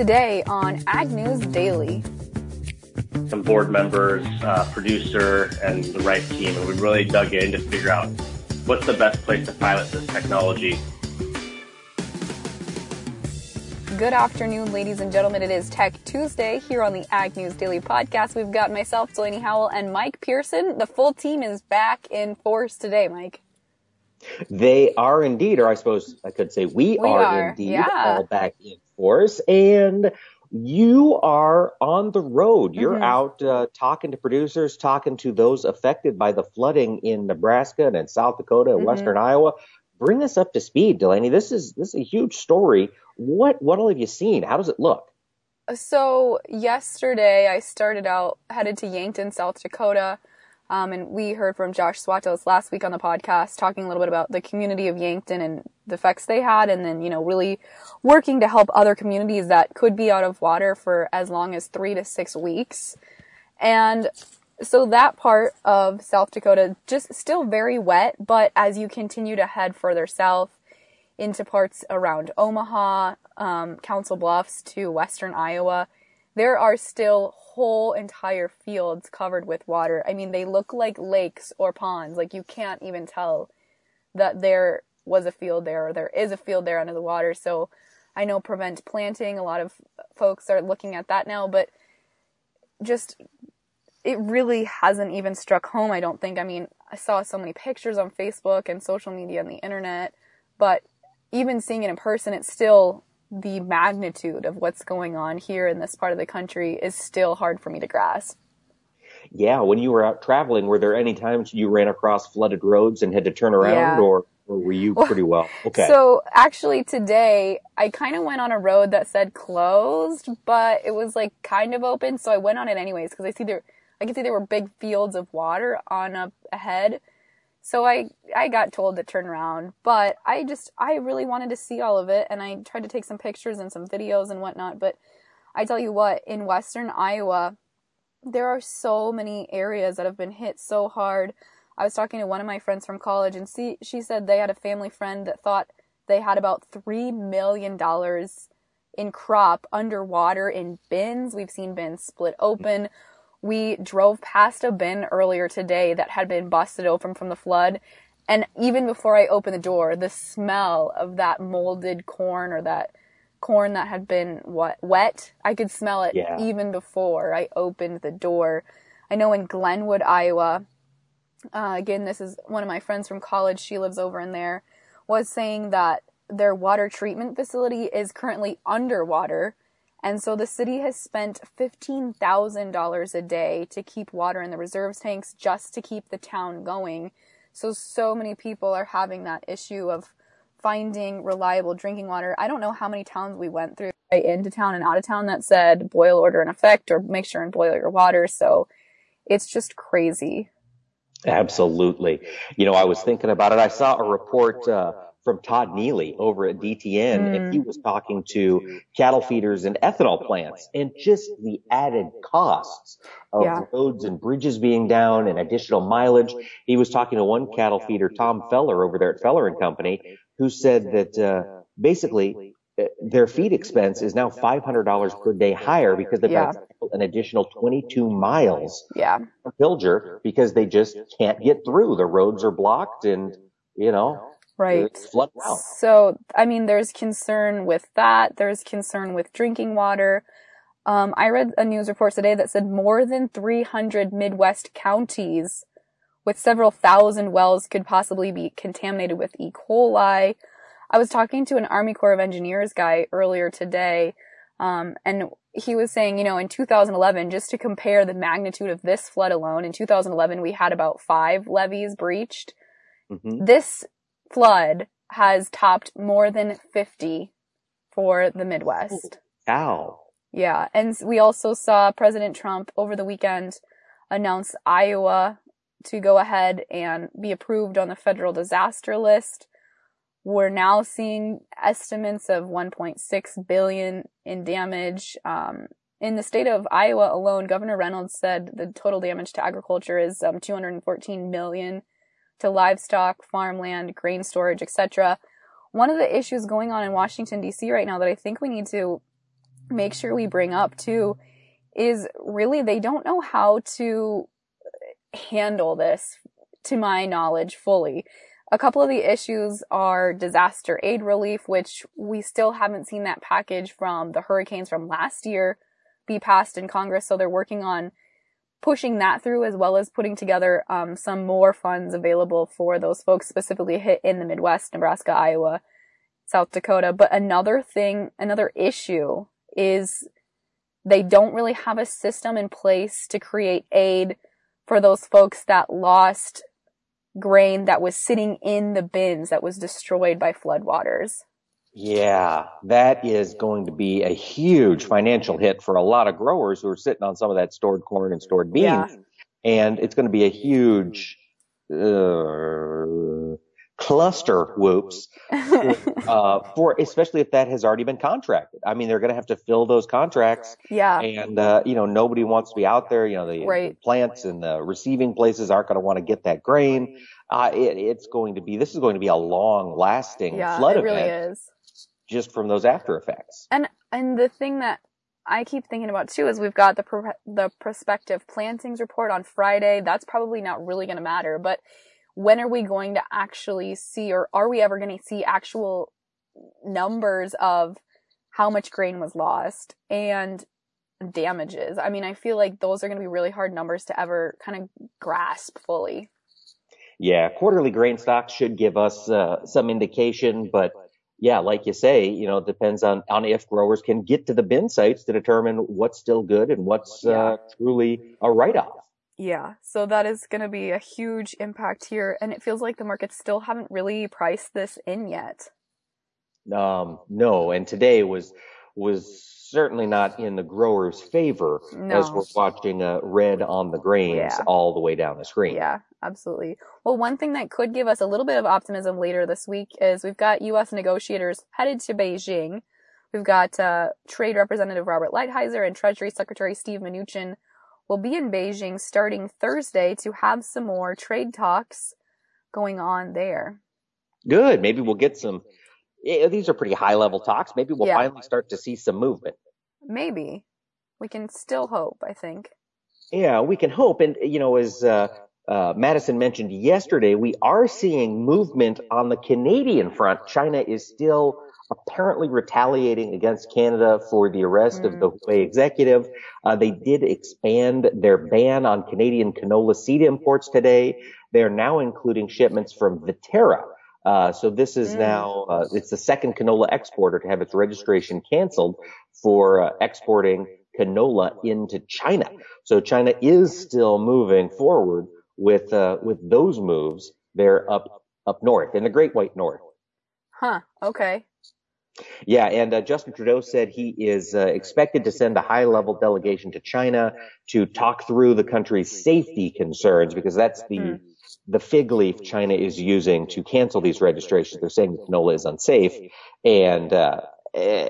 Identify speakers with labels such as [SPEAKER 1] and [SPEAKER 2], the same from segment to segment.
[SPEAKER 1] Today on Ag News Daily.
[SPEAKER 2] Some board members, uh, producer, and the Ripe team, and we really dug in to figure out what's the best place to pilot this technology.
[SPEAKER 1] Good afternoon, ladies and gentlemen. It is Tech Tuesday here on the Ag News Daily Podcast. We've got myself, Delaney Howell, and Mike Pearson. The full team is back in force today, Mike.
[SPEAKER 3] They are indeed, or I suppose I could say we,
[SPEAKER 1] We
[SPEAKER 3] are,
[SPEAKER 1] are,
[SPEAKER 3] indeed
[SPEAKER 1] yeah.
[SPEAKER 3] all back in force. And you are on the road. You're
[SPEAKER 1] Mhm.
[SPEAKER 3] out uh, talking to producers, talking to those affected by the flooding in Nebraska and in South Dakota and
[SPEAKER 1] Mhm.
[SPEAKER 3] western Iowa. Bring us up to speed, Delaney. This is this is a huge story. What what all have you seen? How does it look?
[SPEAKER 1] So yesterday I started out headed to Yankton, South Dakota, um, and we heard from Josh Swatos last week on the podcast talking a little bit about the community of Yankton and the effects they had, and then you know really working to help other communities that could be out of water for as long as three to six weeks, and so that part of South Dakota just still very wet, but as you continue to head further south into parts around Omaha, um, Council Bluffs to western Iowa, there are still whole entire fields covered with water. I mean, they look like lakes or ponds. Like you can't even tell that there was a field there or there is a field there under the water. So I know prevent planting. A lot of folks are looking at that now, but just it really hasn't even struck home, I don't think. I mean, I saw so many pictures on Facebook and social media and the internet, but even seeing it in person, it's still the magnitude of what's going on here in this part of the country is still hard for me to grasp.
[SPEAKER 3] Yeah, when you were out traveling, were there any times you ran across flooded roads and had to turn around,
[SPEAKER 1] Yeah.
[SPEAKER 3] or or were you pretty well? Okay.
[SPEAKER 1] So actually today I kind of went on a road that said closed, but it was like kind of open, so I went on it anyways because I see there I could see there were big fields of water on up ahead. So I I got told to turn around, but I just I really wanted to see all of it and I tried to take some pictures and some videos and whatnot, but I tell you what, in western Iowa, there are so many areas that have been hit so hard. I was talking to one of my friends from college and see, she said they had a family friend that thought they had about $3 million in crop underwater in bins. We've seen bins split open. We drove past a bin earlier today that had been busted open from the flood. And even before I opened the door, the smell of that molded corn or that corn that had been what, wet, I could smell it
[SPEAKER 3] Yeah.
[SPEAKER 1] even before I opened the door. I know in Glenwood, Iowa, uh, again, this is one of my friends from college. She lives over in there. Was saying that their water treatment facility is currently underwater, and so the city has spent fifteen thousand dollars a day to keep water in the reserves tanks just to keep the town going. So so many people are having that issue of finding reliable drinking water. I don't know how many towns we went through right into town and out of town that said boil order in effect or make sure and boil your water. So it's just crazy.
[SPEAKER 3] Absolutely. You know, I was thinking about it. I saw a report uh, from Todd Neely over at DTN, and he was talking to cattle feeders and ethanol plants, and just the added costs of
[SPEAKER 1] Yeah.
[SPEAKER 3] roads and bridges being down and additional mileage. He was talking to one cattle feeder, Tom Feller, over there at Feller and Company, who said that uh, basically uh, their feed expense is now $500 per day higher because they've got an additional 22 miles
[SPEAKER 1] Yeah.
[SPEAKER 3] from Pilger because they just can't get through. The roads are blocked and, you know,
[SPEAKER 1] Right.
[SPEAKER 3] it's flooded out.
[SPEAKER 1] So, I mean, there's concern with that. There's concern with drinking water. Um, I read a news report today that said more than 300 Midwest counties with several thousand wells could possibly be contaminated with E. coli. I was talking to an Army Corps of Engineers guy earlier today, um, and he was saying, you know, in 2011, just to compare the magnitude of this flood alone, in 2011 we had about five levees breached
[SPEAKER 3] Mhm.
[SPEAKER 1] this flood has topped more than 50 for the Midwest.
[SPEAKER 3] Wow.
[SPEAKER 1] Yeah. And we also saw President Trump over the weekend announce Iowa to go ahead and be approved on the federal disaster list. We're now seeing estimates of 1.6 billion in damage. Um, in the state of Iowa alone, Governor Reynolds said the total damage to agriculture is um, 214 million to livestock, farmland, grain storage, etc. One of the issues going on in Washington D.C. right now that I think we need to make sure we bring up too is really they don't know how to handle this, to my knowledge, fully. A couple of the issues are disaster aid relief, which we still haven't seen that package from the hurricanes from last year be passed in Congress. So they're working on pushing that through as well as putting together um, some more funds available for those folks specifically hit in the Midwest, Nebraska, Iowa, South Dakota. But another thing, another issue is they don't really have a system in place to create aid for those folks that lost grain that was sitting in the bins that was destroyed by floodwaters.
[SPEAKER 3] Yeah, that is going to be a huge financial hit for a lot of growers who are sitting on some of that stored corn and stored beans. Yeah. And it's going to be a huge uh, cluster whoops uh, for especially if that has already been contracted. I mean, they're going to have to fill those contracts.
[SPEAKER 1] Yeah.
[SPEAKER 3] And uh, you know, nobody wants to be out there. You know, the right. plants and the receiving places aren't going to want to get that grain. Uh, it, it's going to be this is going to be a long lasting
[SPEAKER 1] yeah,
[SPEAKER 3] flood
[SPEAKER 1] it really
[SPEAKER 3] event.
[SPEAKER 1] Is
[SPEAKER 3] just from those after effects.
[SPEAKER 1] And and the thing that I keep thinking about too is we've got the pro- the prospective plantings report on Friday. That's probably not really going to matter, but when are we going to actually see or are we ever going to see actual numbers of how much grain was lost and damages? I mean, I feel like those are going to be really hard numbers to ever kind of grasp fully.
[SPEAKER 3] Yeah, quarterly grain stocks should give us uh, some indication, but yeah, like you say, you know, it depends on, on if growers can get to the bin sites to determine what's still good and what's uh, truly a write-off.
[SPEAKER 1] Yeah, so that is going to be a huge impact here, and it feels like the markets still haven't really priced this in yet.
[SPEAKER 3] Um, no, and today was was certainly not in the grower's favor
[SPEAKER 1] no.
[SPEAKER 3] as we're watching uh, red on the grains
[SPEAKER 1] yeah.
[SPEAKER 3] all the way down the screen.
[SPEAKER 1] Yeah, absolutely. Well, one thing that could give us a little bit of optimism later this week is we've got U.S. negotiators headed to Beijing. We've got uh, Trade Representative Robert Lighthizer and Treasury Secretary Steve Mnuchin will be in Beijing starting Thursday to have some more trade talks going on there.
[SPEAKER 3] Good. Maybe we'll get some yeah, these are pretty high level talks. Maybe we'll
[SPEAKER 1] yeah.
[SPEAKER 3] finally start to see some movement.
[SPEAKER 1] Maybe. We can still hope, I think.
[SPEAKER 3] Yeah, we can hope. And, you know, as, uh, uh, Madison mentioned yesterday, we are seeing movement on the Canadian front. China is still apparently retaliating against Canada for the arrest mm. of the mm. Huawei executive. Uh, they did expand their ban on Canadian canola seed imports today. They are now including shipments from Viterra, uh, so this is mm. now, uh, it's the second canola exporter to have its registration canceled for uh, exporting canola into China. So China is still moving forward with, uh, with those moves there up, up north in the Great White North.
[SPEAKER 1] Huh. Okay.
[SPEAKER 3] Yeah, and uh, Justin Trudeau said he is uh, expected to send a high-level delegation to China to talk through the country's safety concerns because that's the mm the fig leaf China is using to cancel these registrations. They're saying that canola is unsafe, and uh, eh,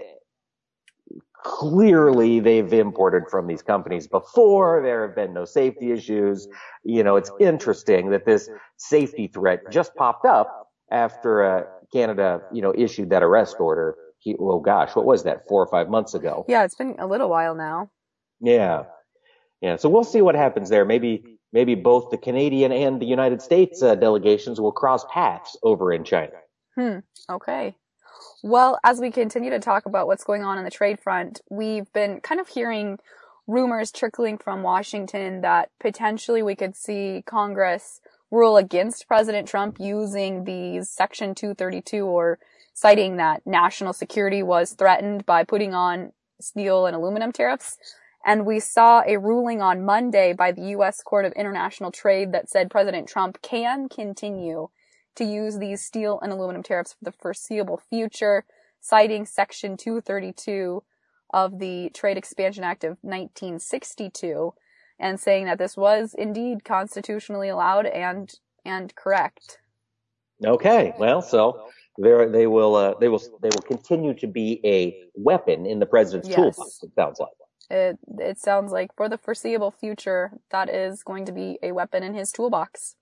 [SPEAKER 3] clearly they've imported from these companies before. There have been no safety issues. You know, it's interesting that this safety threat just popped up after uh, Canada, you know, issued that arrest order. He, oh gosh, what was that? Four or five months ago.
[SPEAKER 1] Yeah, it's been a little while now.
[SPEAKER 3] Yeah. Yeah. So we'll see what happens there. Maybe maybe both the Canadian and the United States uh, delegations will cross paths over in China.
[SPEAKER 1] Hmm. Okay. Well, as we continue to talk about what's going on in the trade front, we've been kind of hearing rumors trickling from Washington that potentially we could see Congress rule against President Trump using these Section 232 or citing that national security was threatened by putting on steel and aluminum tariffs. And we saw a ruling on Monday by the U.S. Court of International Trade that said President Trump can continue to use these steel and aluminum tariffs for the foreseeable future, citing Section 232 of the Trade Expansion Act of 1962 and saying that this was indeed constitutionally allowed and and correct.
[SPEAKER 3] Okay, well, so they will uh, they will they will continue to be a weapon in the president's yes. toolbox. It sounds like.
[SPEAKER 1] It, it sounds like for the foreseeable future, that is going to be a weapon in his toolbox.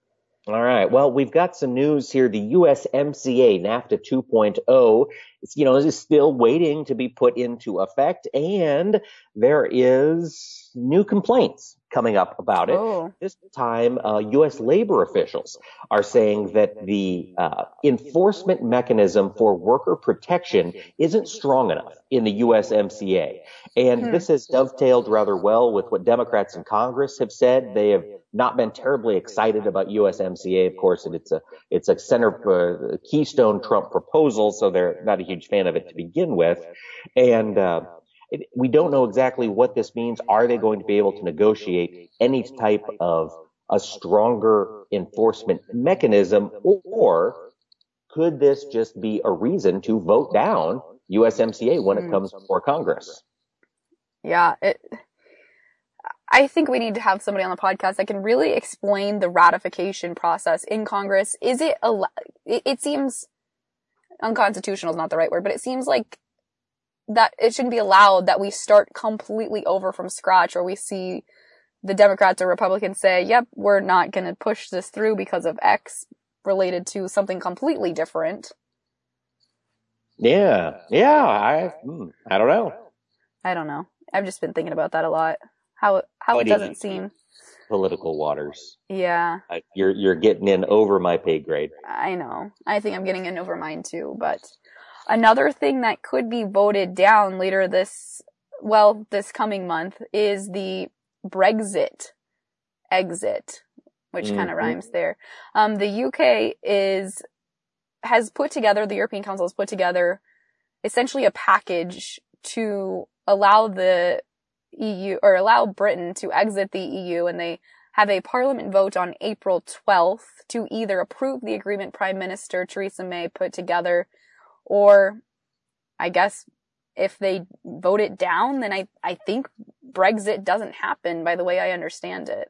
[SPEAKER 3] All right. Well, we've got some news here. The USMCA NAFTA 2.0 you know, is still waiting to be put into effect and there is new complaints coming up about it.
[SPEAKER 1] Oh.
[SPEAKER 3] This time, uh, U.S. labor officials are saying that the uh, enforcement mechanism for worker protection isn't strong enough in the USMCA. And
[SPEAKER 1] Hmm.
[SPEAKER 3] this has dovetailed rather well with what Democrats in Congress have said. They have not been terribly excited about USMCA, of course, and it's a it's a center uh, keystone Trump proposal, so they're not a huge fan of it to begin with. And uh, we don't know exactly what this means. Are they going to be able to negotiate any type of a stronger enforcement mechanism, or could this just be a reason to vote down USMCA when it
[SPEAKER 1] Hmm.
[SPEAKER 3] comes before Congress?
[SPEAKER 1] Yeah, it, I think we need to have somebody on the podcast that can really explain the ratification process in Congress. Is it a? It, it seems unconstitutional is not the right word, but it seems like that it shouldn't be allowed that we start completely over from scratch, or we see the Democrats or Republicans say, "Yep, we're not going to push this through because of X related to something completely different."
[SPEAKER 3] Yeah, yeah, I, hmm, I don't know.
[SPEAKER 1] I don't know. I've just been thinking about that a lot. How how
[SPEAKER 3] What
[SPEAKER 1] it doesn't seem.
[SPEAKER 3] Political waters.
[SPEAKER 1] Yeah.
[SPEAKER 3] You're you're getting in over my pay grade.
[SPEAKER 1] I know. I think I'm getting in over mine too, but another thing that could be voted down later this, well, this coming month is the Brexit exit, which kind
[SPEAKER 3] Mhm.
[SPEAKER 1] of rhymes there. Um, the UK is, has put together, the European Council has put together essentially a package to allow the EU or allow Britain to exit the EU and they have a parliament vote on April 12th to either approve the agreement Prime Minister Theresa May put together or I guess if they vote it down, then I, I think Brexit doesn't happen by the way I understand it.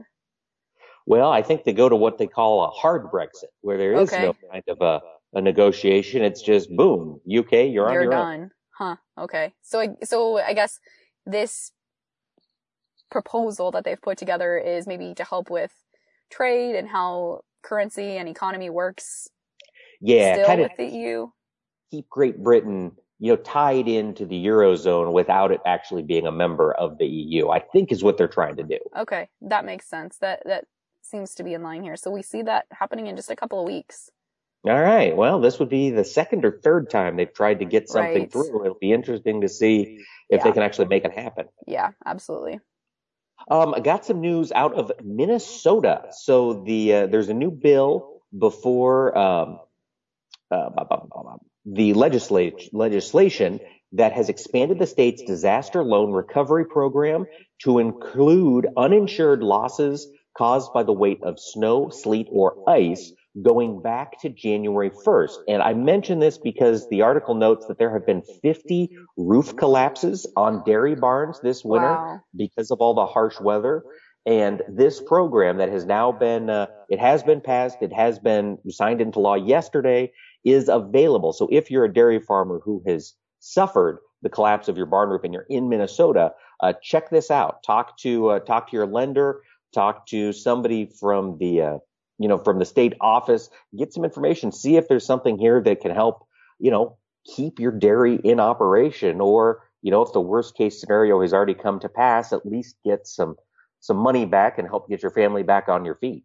[SPEAKER 3] Well, I think they go to what they call a hard Brexit, where there is
[SPEAKER 1] Okay.
[SPEAKER 3] no kind of a, a negotiation. It's just boom, UK, you're on
[SPEAKER 1] You're
[SPEAKER 3] your own.
[SPEAKER 1] done. Huh. Okay. So, I- so I guess this proposal that they've put together is maybe to help with trade and how currency and economy works
[SPEAKER 3] Yeah,
[SPEAKER 1] still
[SPEAKER 3] kind of
[SPEAKER 1] with the EU.
[SPEAKER 3] Keep Great Britain, you know, tied into the eurozone without it actually being a member of the EU. I think is what they're trying to do.
[SPEAKER 1] Okay, that makes sense. That that seems to be in line here. So we see that happening in just a couple of weeks.
[SPEAKER 3] All right. Well, this would be the second or third time they've tried to get something
[SPEAKER 1] Right.
[SPEAKER 3] through. It'll be interesting to see if they can actually make it happen.
[SPEAKER 1] Yeah, absolutely.
[SPEAKER 3] Um, I got some news out of Minnesota. So the uh, there's a new bill before um, uh, the legislate, legislation that has expanded the state's disaster loan recovery program to include uninsured losses caused by the weight of snow, sleet, or ice going back to January 1st. And I mention this because the article notes that there have been 50 roof collapses on dairy barns this winter
[SPEAKER 1] Wow.
[SPEAKER 3] because of all the harsh weather. And this program that has now been, uh, it has been passed, it has been signed into law yesterday, is available. So if you're a dairy farmer who has suffered the collapse of your barn roof and you're in Minnesota, uh, check this out. Talk to, uh, talk to your lender, talk to somebody from the, uh, you know, from the state office, get some information, see if there's something here that can help, you know, keep your dairy in operation or, you know, if the worst case scenario has already come to pass, at least get some, some money back and help get your family back on your feet.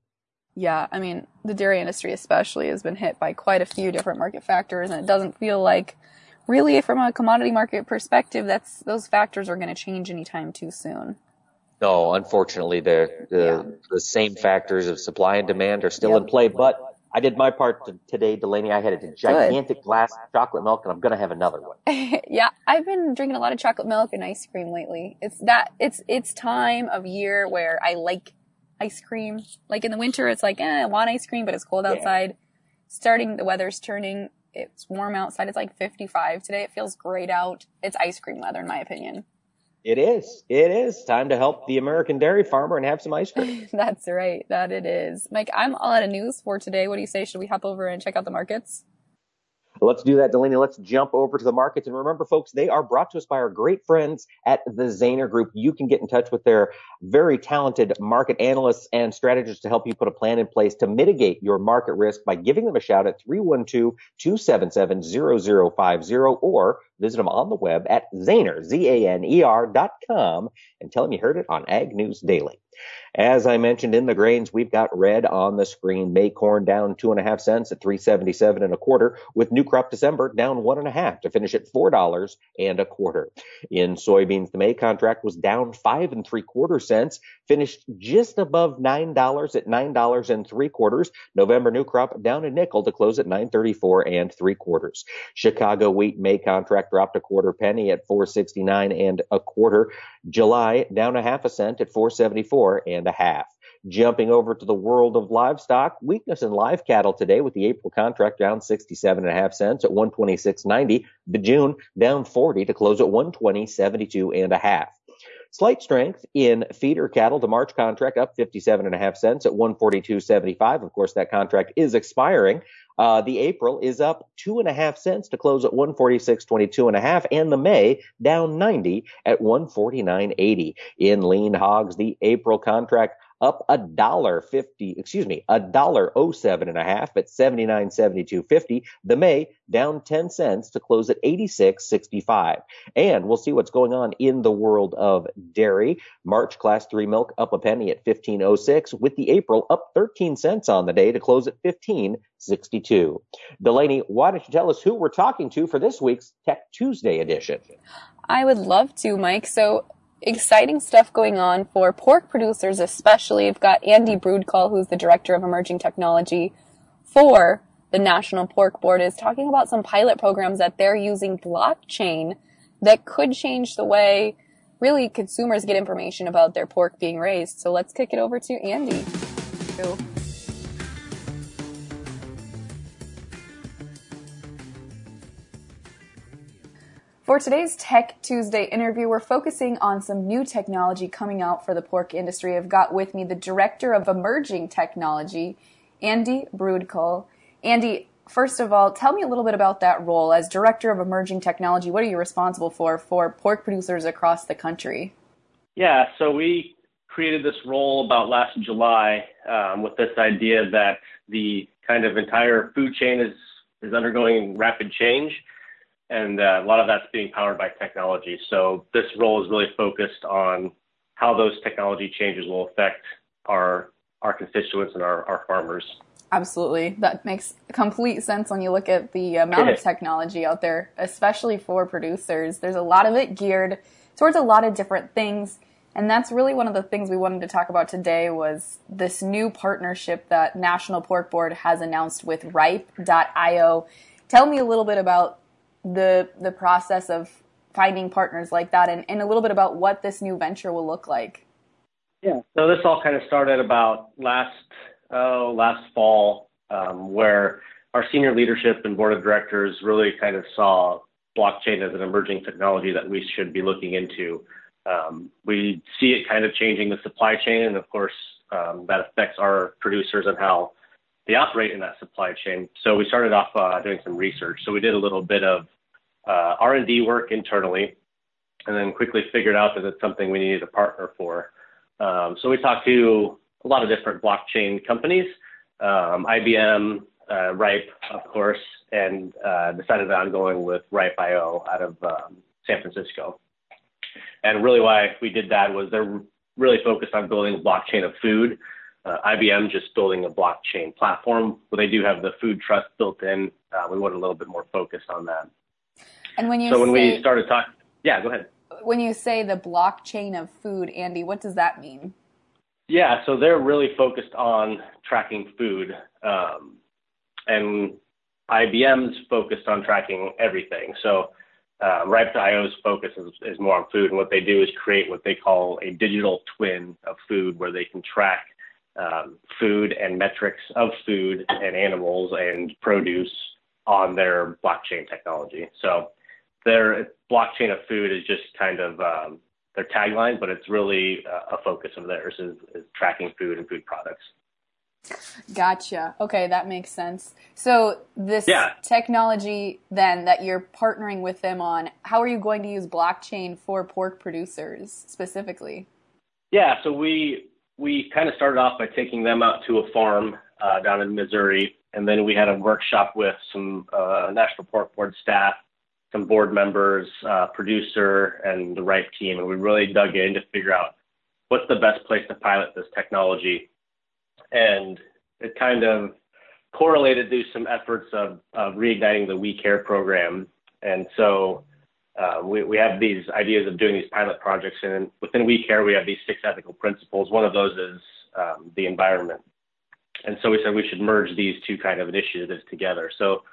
[SPEAKER 1] Yeah, I mean, the dairy industry especially has been hit by quite a few different market factors and it doesn't feel like really from a commodity market perspective that's those factors are going to change anytime too soon.
[SPEAKER 3] No, unfortunately, the the,
[SPEAKER 1] Yeah.
[SPEAKER 3] the same factors of supply and demand are still
[SPEAKER 1] Yep.
[SPEAKER 3] in play. But I did my part today, Delaney. I had a gigantic glass of chocolate milk, and I'm gonna have another one.
[SPEAKER 1] yeah, I've been drinking a lot of chocolate milk and ice cream lately. It's that it's it's time of year where I like ice cream. Like in the winter, it's like, eh, I want ice cream, but it's cold
[SPEAKER 3] Yeah.
[SPEAKER 1] outside. Starting, the weather's turning. It's warm outside. It's like 55 today. It feels great out. It's ice cream weather, in my opinion.
[SPEAKER 3] It is. It is time to help the American dairy farmer and have some ice cream.
[SPEAKER 1] That's right. That it is. Mike, I'm all out of news for today. What do you say? Should we hop over and check out the markets?
[SPEAKER 3] Let's do that, Delaney. Let's jump over to the markets. And remember, folks, they are brought to us by our great friends at the Zaner Group. You can get in touch with their very talented market analysts and strategists to help you put a plan in place to mitigate your market risk by giving them a shout at 312-277-0050 or visit them on the web at Zaner, Z-A-N-E-R dot com and tell them you heard it on Ag News Daily. As I mentioned in the grains, we've got red on the screen. May corn down two and a half cents at 377 and a quarter, with new crop December down one and a half to finish at four dollars and a quarter. In soybeans, the May contract was down five and three quarter cents, finished just above nine dollars at nine dollars and three quarters. November new crop down a nickel to close at 934 and three quarters. Chicago wheat May contract dropped a quarter penny at 469 and a quarter. July down a half a cent at 474 and a half. Jumping over to the world of livestock, weakness in live cattle today with the April contract down 67 and a half cents at 126.90. The June down 40 to close at 120.72 and a half. Slight strength in feeder cattle. The March contract up 57 and a half cents at 142.75. Of course, that contract is expiring. Uh, the April is up two and a half cents to close at 146.22 and a half, and the May down 90 at 149.80. In lean hogs, the April contract up a dollar fifty, excuse me, a dollar oh seven and a half at seventy nine seventy two fifty. The May down ten cents to close at eighty six sixty five. And we'll see what's going on in the world of dairy. March class three milk up a penny at fifteen oh six, with the April up thirteen cents on the day to close at fifteen sixty two. Delaney, why don't you tell us who we're talking to for this week's Tech Tuesday edition?
[SPEAKER 1] I would love to, Mike. So exciting stuff going on for pork producers, especially. We've got Andy Brudtkuhl, who's the director of emerging technology for the National Pork Board, is talking about some pilot programs that they're using blockchain that could change the way really consumers get information about their pork being raised. So let's kick it over to Andy. For today's Tech Tuesday interview, we're focusing on some new technology coming out for the pork industry. I've got with me the Director of Emerging Technology, Andy Brudtkuhl. Andy, first of all, tell me a little bit about that role. As Director of Emerging Technology, what are you responsible for for pork producers across the country?
[SPEAKER 2] Yeah, so we created this role about last July um, with this idea that the kind of entire food chain is, is undergoing rapid change and uh, a lot of that's being powered by technology. So this role is really focused on how those technology changes will affect our our constituents and our, our farmers.
[SPEAKER 1] Absolutely. That makes complete sense when you look at the amount of technology out there, especially for producers. There's a lot of it geared towards a lot of different things. And that's really one of the things we wanted to talk about today was this new partnership that National Pork Board has announced with ripe.io. Tell me a little bit about the the process of finding partners like that and, and a little bit about what this new venture will look like.
[SPEAKER 2] Yeah. So this all kind of started about last oh last fall, um, where our senior leadership and board of directors really kind of saw blockchain as an emerging technology that we should be looking into. Um, we see it kind of changing the supply chain, and of course, um, that affects our producers and how they operate in that supply chain. So we started off uh, doing some research. So we did a little bit of uh, R&D work internally, and then quickly figured out that it's something we needed a partner for. Um, so we talked to a lot of different blockchain companies, um, IBM, uh, Ripe, of course, and uh, decided on going with Ripe.io out of um, San Francisco. And really why we did that was they're really focused on building a blockchain of food uh, IBM just building a blockchain platform. But they do have the food trust built in. Uh, we want a little bit more focused on that.
[SPEAKER 1] And when you
[SPEAKER 2] so
[SPEAKER 1] when
[SPEAKER 2] we started talking, yeah, go ahead.
[SPEAKER 1] When you say the blockchain of food, Andy, what does that mean?
[SPEAKER 2] Yeah, so they're really focused on tracking food, um, and IBM's focused on tracking everything. So uh, Ripe.io's focus is, is more on food, and what they do is create what they call a digital twin of food, where they can track um, food and metrics of food and animals and produce on their blockchain technology. So their blockchain of food is just kind of um, their tagline, but it's really a focus of theirs is, is tracking food and food products.
[SPEAKER 1] Gotcha. Okay, that makes sense. So this
[SPEAKER 2] Yeah.
[SPEAKER 1] technology then that you're partnering with them on, how are you going to use blockchain for pork producers specifically?
[SPEAKER 2] Yeah, so we we kind of started off by taking them out to a farm uh, down in Missouri, and then we had a workshop with some uh, National Pork Board staff, some board members, uh, producer, and the Ripe team, and we really dug in to figure out what's the best place to pilot this technology, and it kind of correlated to some efforts of, of reigniting the We Care program, and so uh, we, we have these ideas of doing these pilot projects, and within We Care, we have these six ethical principles. One of those is um, the environment. And so we said we should merge these two kind of initiatives together. So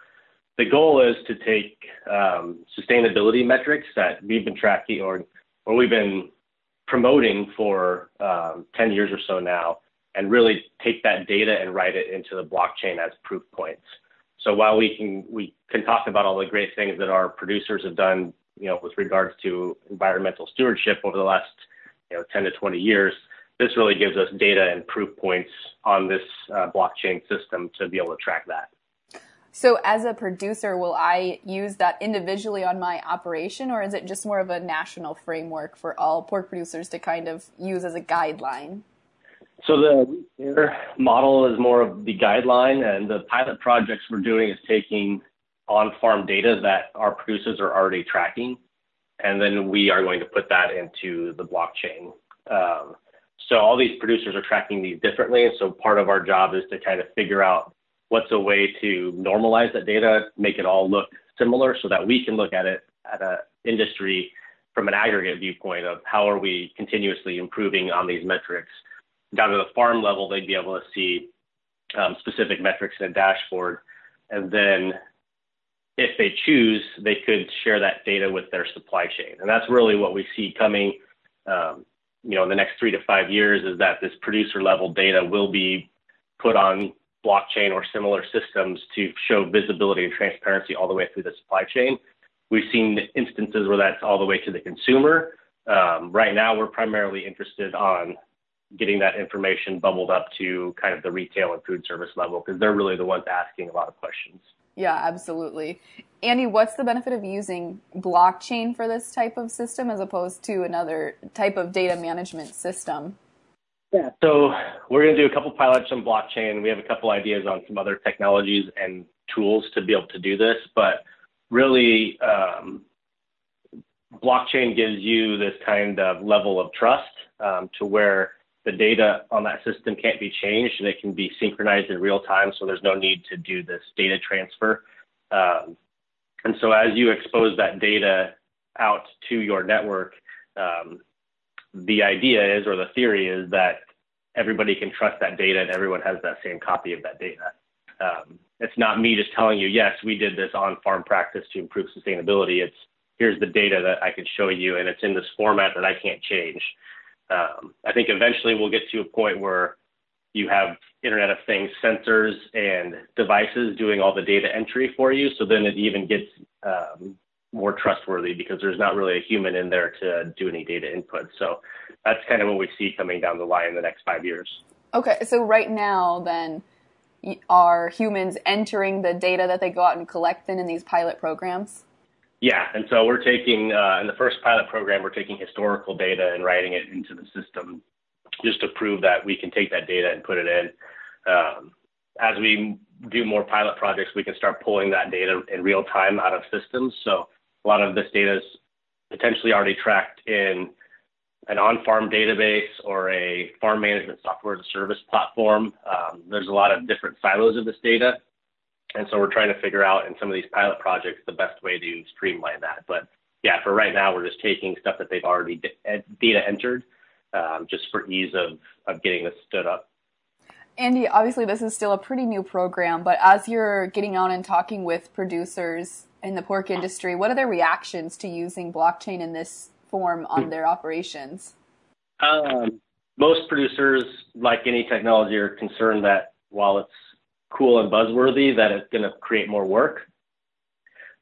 [SPEAKER 2] the goal is to take um, sustainability metrics that we've been tracking or, or we've been promoting for um, 10 years or so now, and really take that data and write it into the blockchain as proof points. So while we can we can talk about all the great things that our producers have done you know, with regards to environmental stewardship over the last, you know, 10 to 20 years, this really gives us data and proof points on this uh, blockchain system to be able to track that.
[SPEAKER 1] So, as a producer, will I use that individually on my operation, or is it just more of a national framework for all pork producers to kind of use as a guideline?
[SPEAKER 2] So, the model is more of the guideline, and the pilot projects we're doing is taking on-farm data that our producers are already tracking, and then we are going to put that into the blockchain. Um, so all these producers are tracking these differently, so part of our job is to kind of figure out what's a way to normalize that data, make it all look similar, so that we can look at it at an industry from an aggregate viewpoint of how are we continuously improving on these metrics. Down to the farm level, they'd be able to see um, specific metrics in a dashboard, and then if they choose, they could share that data with their supply chain. And that's really what we see coming, um, you know, in the next three to five years is that this producer level data will be put on blockchain or similar systems to show visibility and transparency all the way through the supply chain. We've seen instances where that's all the way to the consumer. Um, right now, we're primarily interested on getting that information bubbled up to kind of the retail and food service level because they're really the ones asking a lot of questions.
[SPEAKER 1] Yeah, absolutely. Andy, what's the benefit of using blockchain for this type of system as opposed to another type of data management system?
[SPEAKER 2] Yeah. So we're going to do a couple pilots on blockchain. We have a couple ideas on some other technologies and tools to be able to do this, but really, um, blockchain gives you this kind of level of trust um, to where the data on that system can't be changed and it can be synchronized in real time. So there's no need to do this data transfer. Um, and so as you expose that data out to your network, um, the idea is, or the theory is that everybody can trust that data and everyone has that same copy of that data. Um, it's not me just telling you, yes, we did this on farm practice to improve sustainability. It's here's the data that I can show you and it's in this format that I can't change. Um, I think eventually we'll get to a point where you have Internet of Things sensors and devices doing all the data entry for you. So then it even gets um, more trustworthy because there's not really a human in there to do any data input. So that's kind of what we see coming down the line in the next five years.
[SPEAKER 1] Okay, so right now, then, are humans entering the data that they go out and collect then in these pilot programs?
[SPEAKER 2] Yeah, and so we're taking uh, in the first pilot program, we're taking historical data and writing it into the system just to prove that we can take that data and put it in. Um, as we do more pilot projects, we can start pulling that data in real time out of systems. So a lot of this data is potentially already tracked in an on-farm database or a farm management software as a service platform. Um, there's a lot of different silos of this data. And so we're trying to figure out in some of these pilot projects the best way to streamline that. But yeah, for right now, we're just taking stuff that they've already data entered um, just for ease of, of getting this stood up.
[SPEAKER 1] Andy, obviously, this is still a pretty new program, but as you're getting out and talking with producers in the pork industry, what are their reactions to using blockchain in this form on their operations?
[SPEAKER 2] Um, most producers, like any technology, are concerned that while it's cool and buzzworthy that it's going to create more work,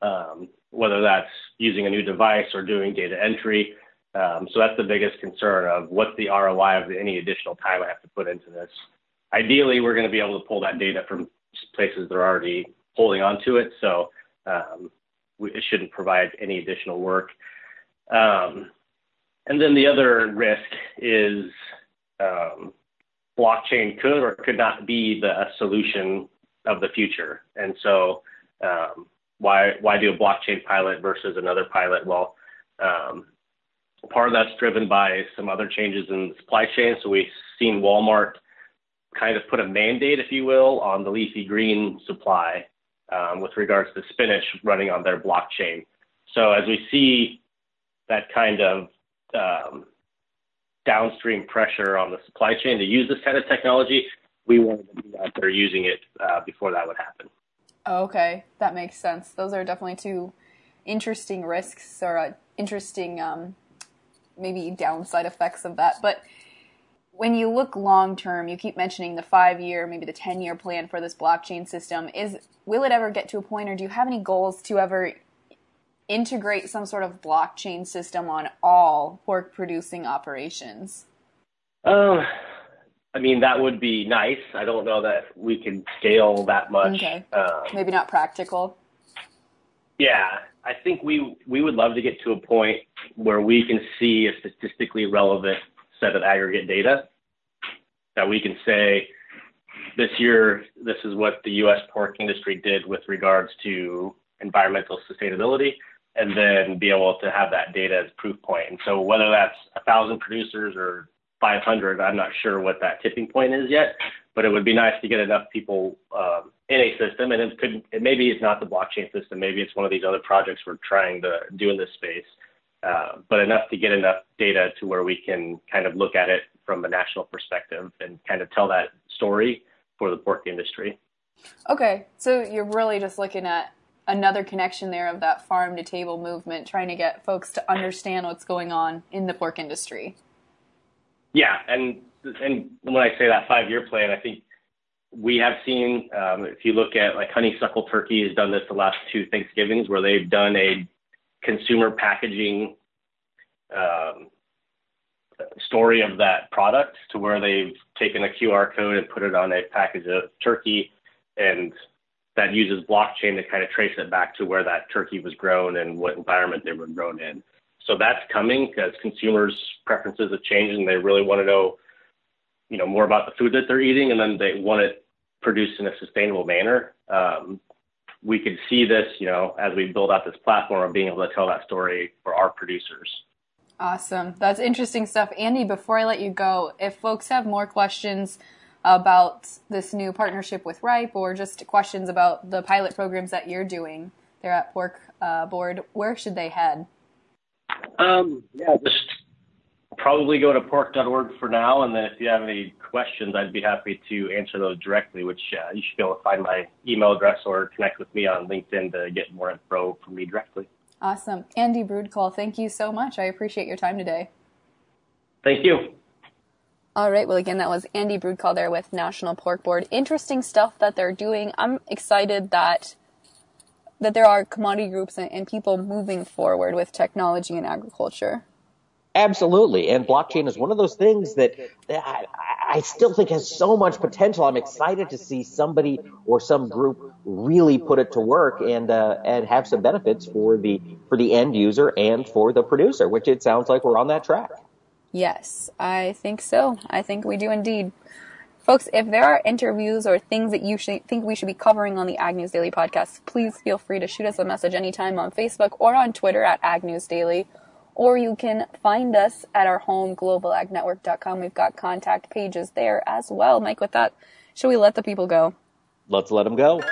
[SPEAKER 2] um, whether that's using a new device or doing data entry. Um, so that's the biggest concern of what's the ROI of any additional time I have to put into this. ideally, we're going to be able to pull that data from places that are already holding on to it. So um, we, it shouldn't provide any additional work. Um, and then the other risk is um, blockchain could or could not be the solution of the future. And so, um, why why do a blockchain pilot versus another pilot? Well, um, part of that's driven by some other changes in the supply chain. So we've seen Walmart kind of put a mandate, if you will, on the leafy green supply um, with regards to spinach running on their blockchain. So as we see that kind of um, downstream pressure on the supply chain to use this kind of technology, we wanted to be out there using it uh, before that would happen.
[SPEAKER 1] Okay, that makes sense. Those are definitely two interesting risks or uh, interesting um, maybe downside effects of that. But when you look long term, you keep mentioning the five year, maybe the 10 year plan for this blockchain system. Is will it ever get to a point, or do you have any goals to ever integrate some sort of blockchain system on all pork producing operations?
[SPEAKER 2] Um, I mean, that would be nice. I don't know that we can scale that much.
[SPEAKER 1] Okay. Um, Maybe not practical.
[SPEAKER 2] Yeah, I think we we would love to get to a point where we can see a statistically relevant set of aggregate data that we can say this year this is what the U.S. pork industry did with regards to environmental sustainability, and then be able to have that data as proof point. And so whether that's a thousand producers or 500. I'm not sure what that tipping point is yet, but it would be nice to get enough people um, in a system. And it could, it, maybe it's not the blockchain system. Maybe it's one of these other projects we're trying to do in this space. Uh, but enough to get enough data to where we can kind of look at it from a national perspective and kind of tell that story for the pork industry.
[SPEAKER 1] Okay, so you're really just looking at another connection there of that farm to table movement, trying to get folks to understand what's going on in the pork industry.
[SPEAKER 2] Yeah, and and when I say that five year plan, I think we have seen um, if you look at like honeysuckle turkey has done this the last two Thanksgivings where they've done a consumer packaging um, story of that product to where they've taken a QR code and put it on a package of turkey and that uses blockchain to kind of trace it back to where that turkey was grown and what environment they were grown in. So that's coming because consumers' preferences have changed and they really want to know, you know, more about the food that they're eating, and then they want it produced in a sustainable manner. Um, we could see this, you know, as we build out this platform of being able to tell that story for our producers.
[SPEAKER 1] Awesome. That's interesting stuff. Andy, before I let you go, if folks have more questions about this new partnership with Ripe or just questions about the pilot programs that you're doing there at Pork uh, Board, where should they head?
[SPEAKER 2] Um, yeah, just probably go to pork.org for now, and then if you have any questions, I'd be happy to answer those directly. Which uh, you should be able to find my email address or connect with me on LinkedIn to get more info from me directly.
[SPEAKER 1] Awesome, Andy Brudtkuhl, thank you so much. I appreciate your time today.
[SPEAKER 2] Thank you.
[SPEAKER 1] All right. Well, again, that was Andy Brudtkuhl there with National Pork Board. Interesting stuff that they're doing. I'm excited that that there are commodity groups and, and people moving forward with technology in agriculture.
[SPEAKER 3] Absolutely. And blockchain is one of those things that, that I, I, still think has so much potential. I'm excited to see somebody or some group really put it to work and uh, and have some benefits for the for the end user and for the producer, which it sounds like we're on that track.
[SPEAKER 1] Yes, I think so. I think we do indeed. Folks, if there are interviews or things that you think we should be covering on the Ag News Daily podcast, please feel free to shoot us a message anytime on Facebook or on Twitter at Ag News Daily. Or you can find us at our home, globalagnetwork.com. We've got contact pages there as well. Mike, with that, should we let the people go?
[SPEAKER 3] Let's let them go.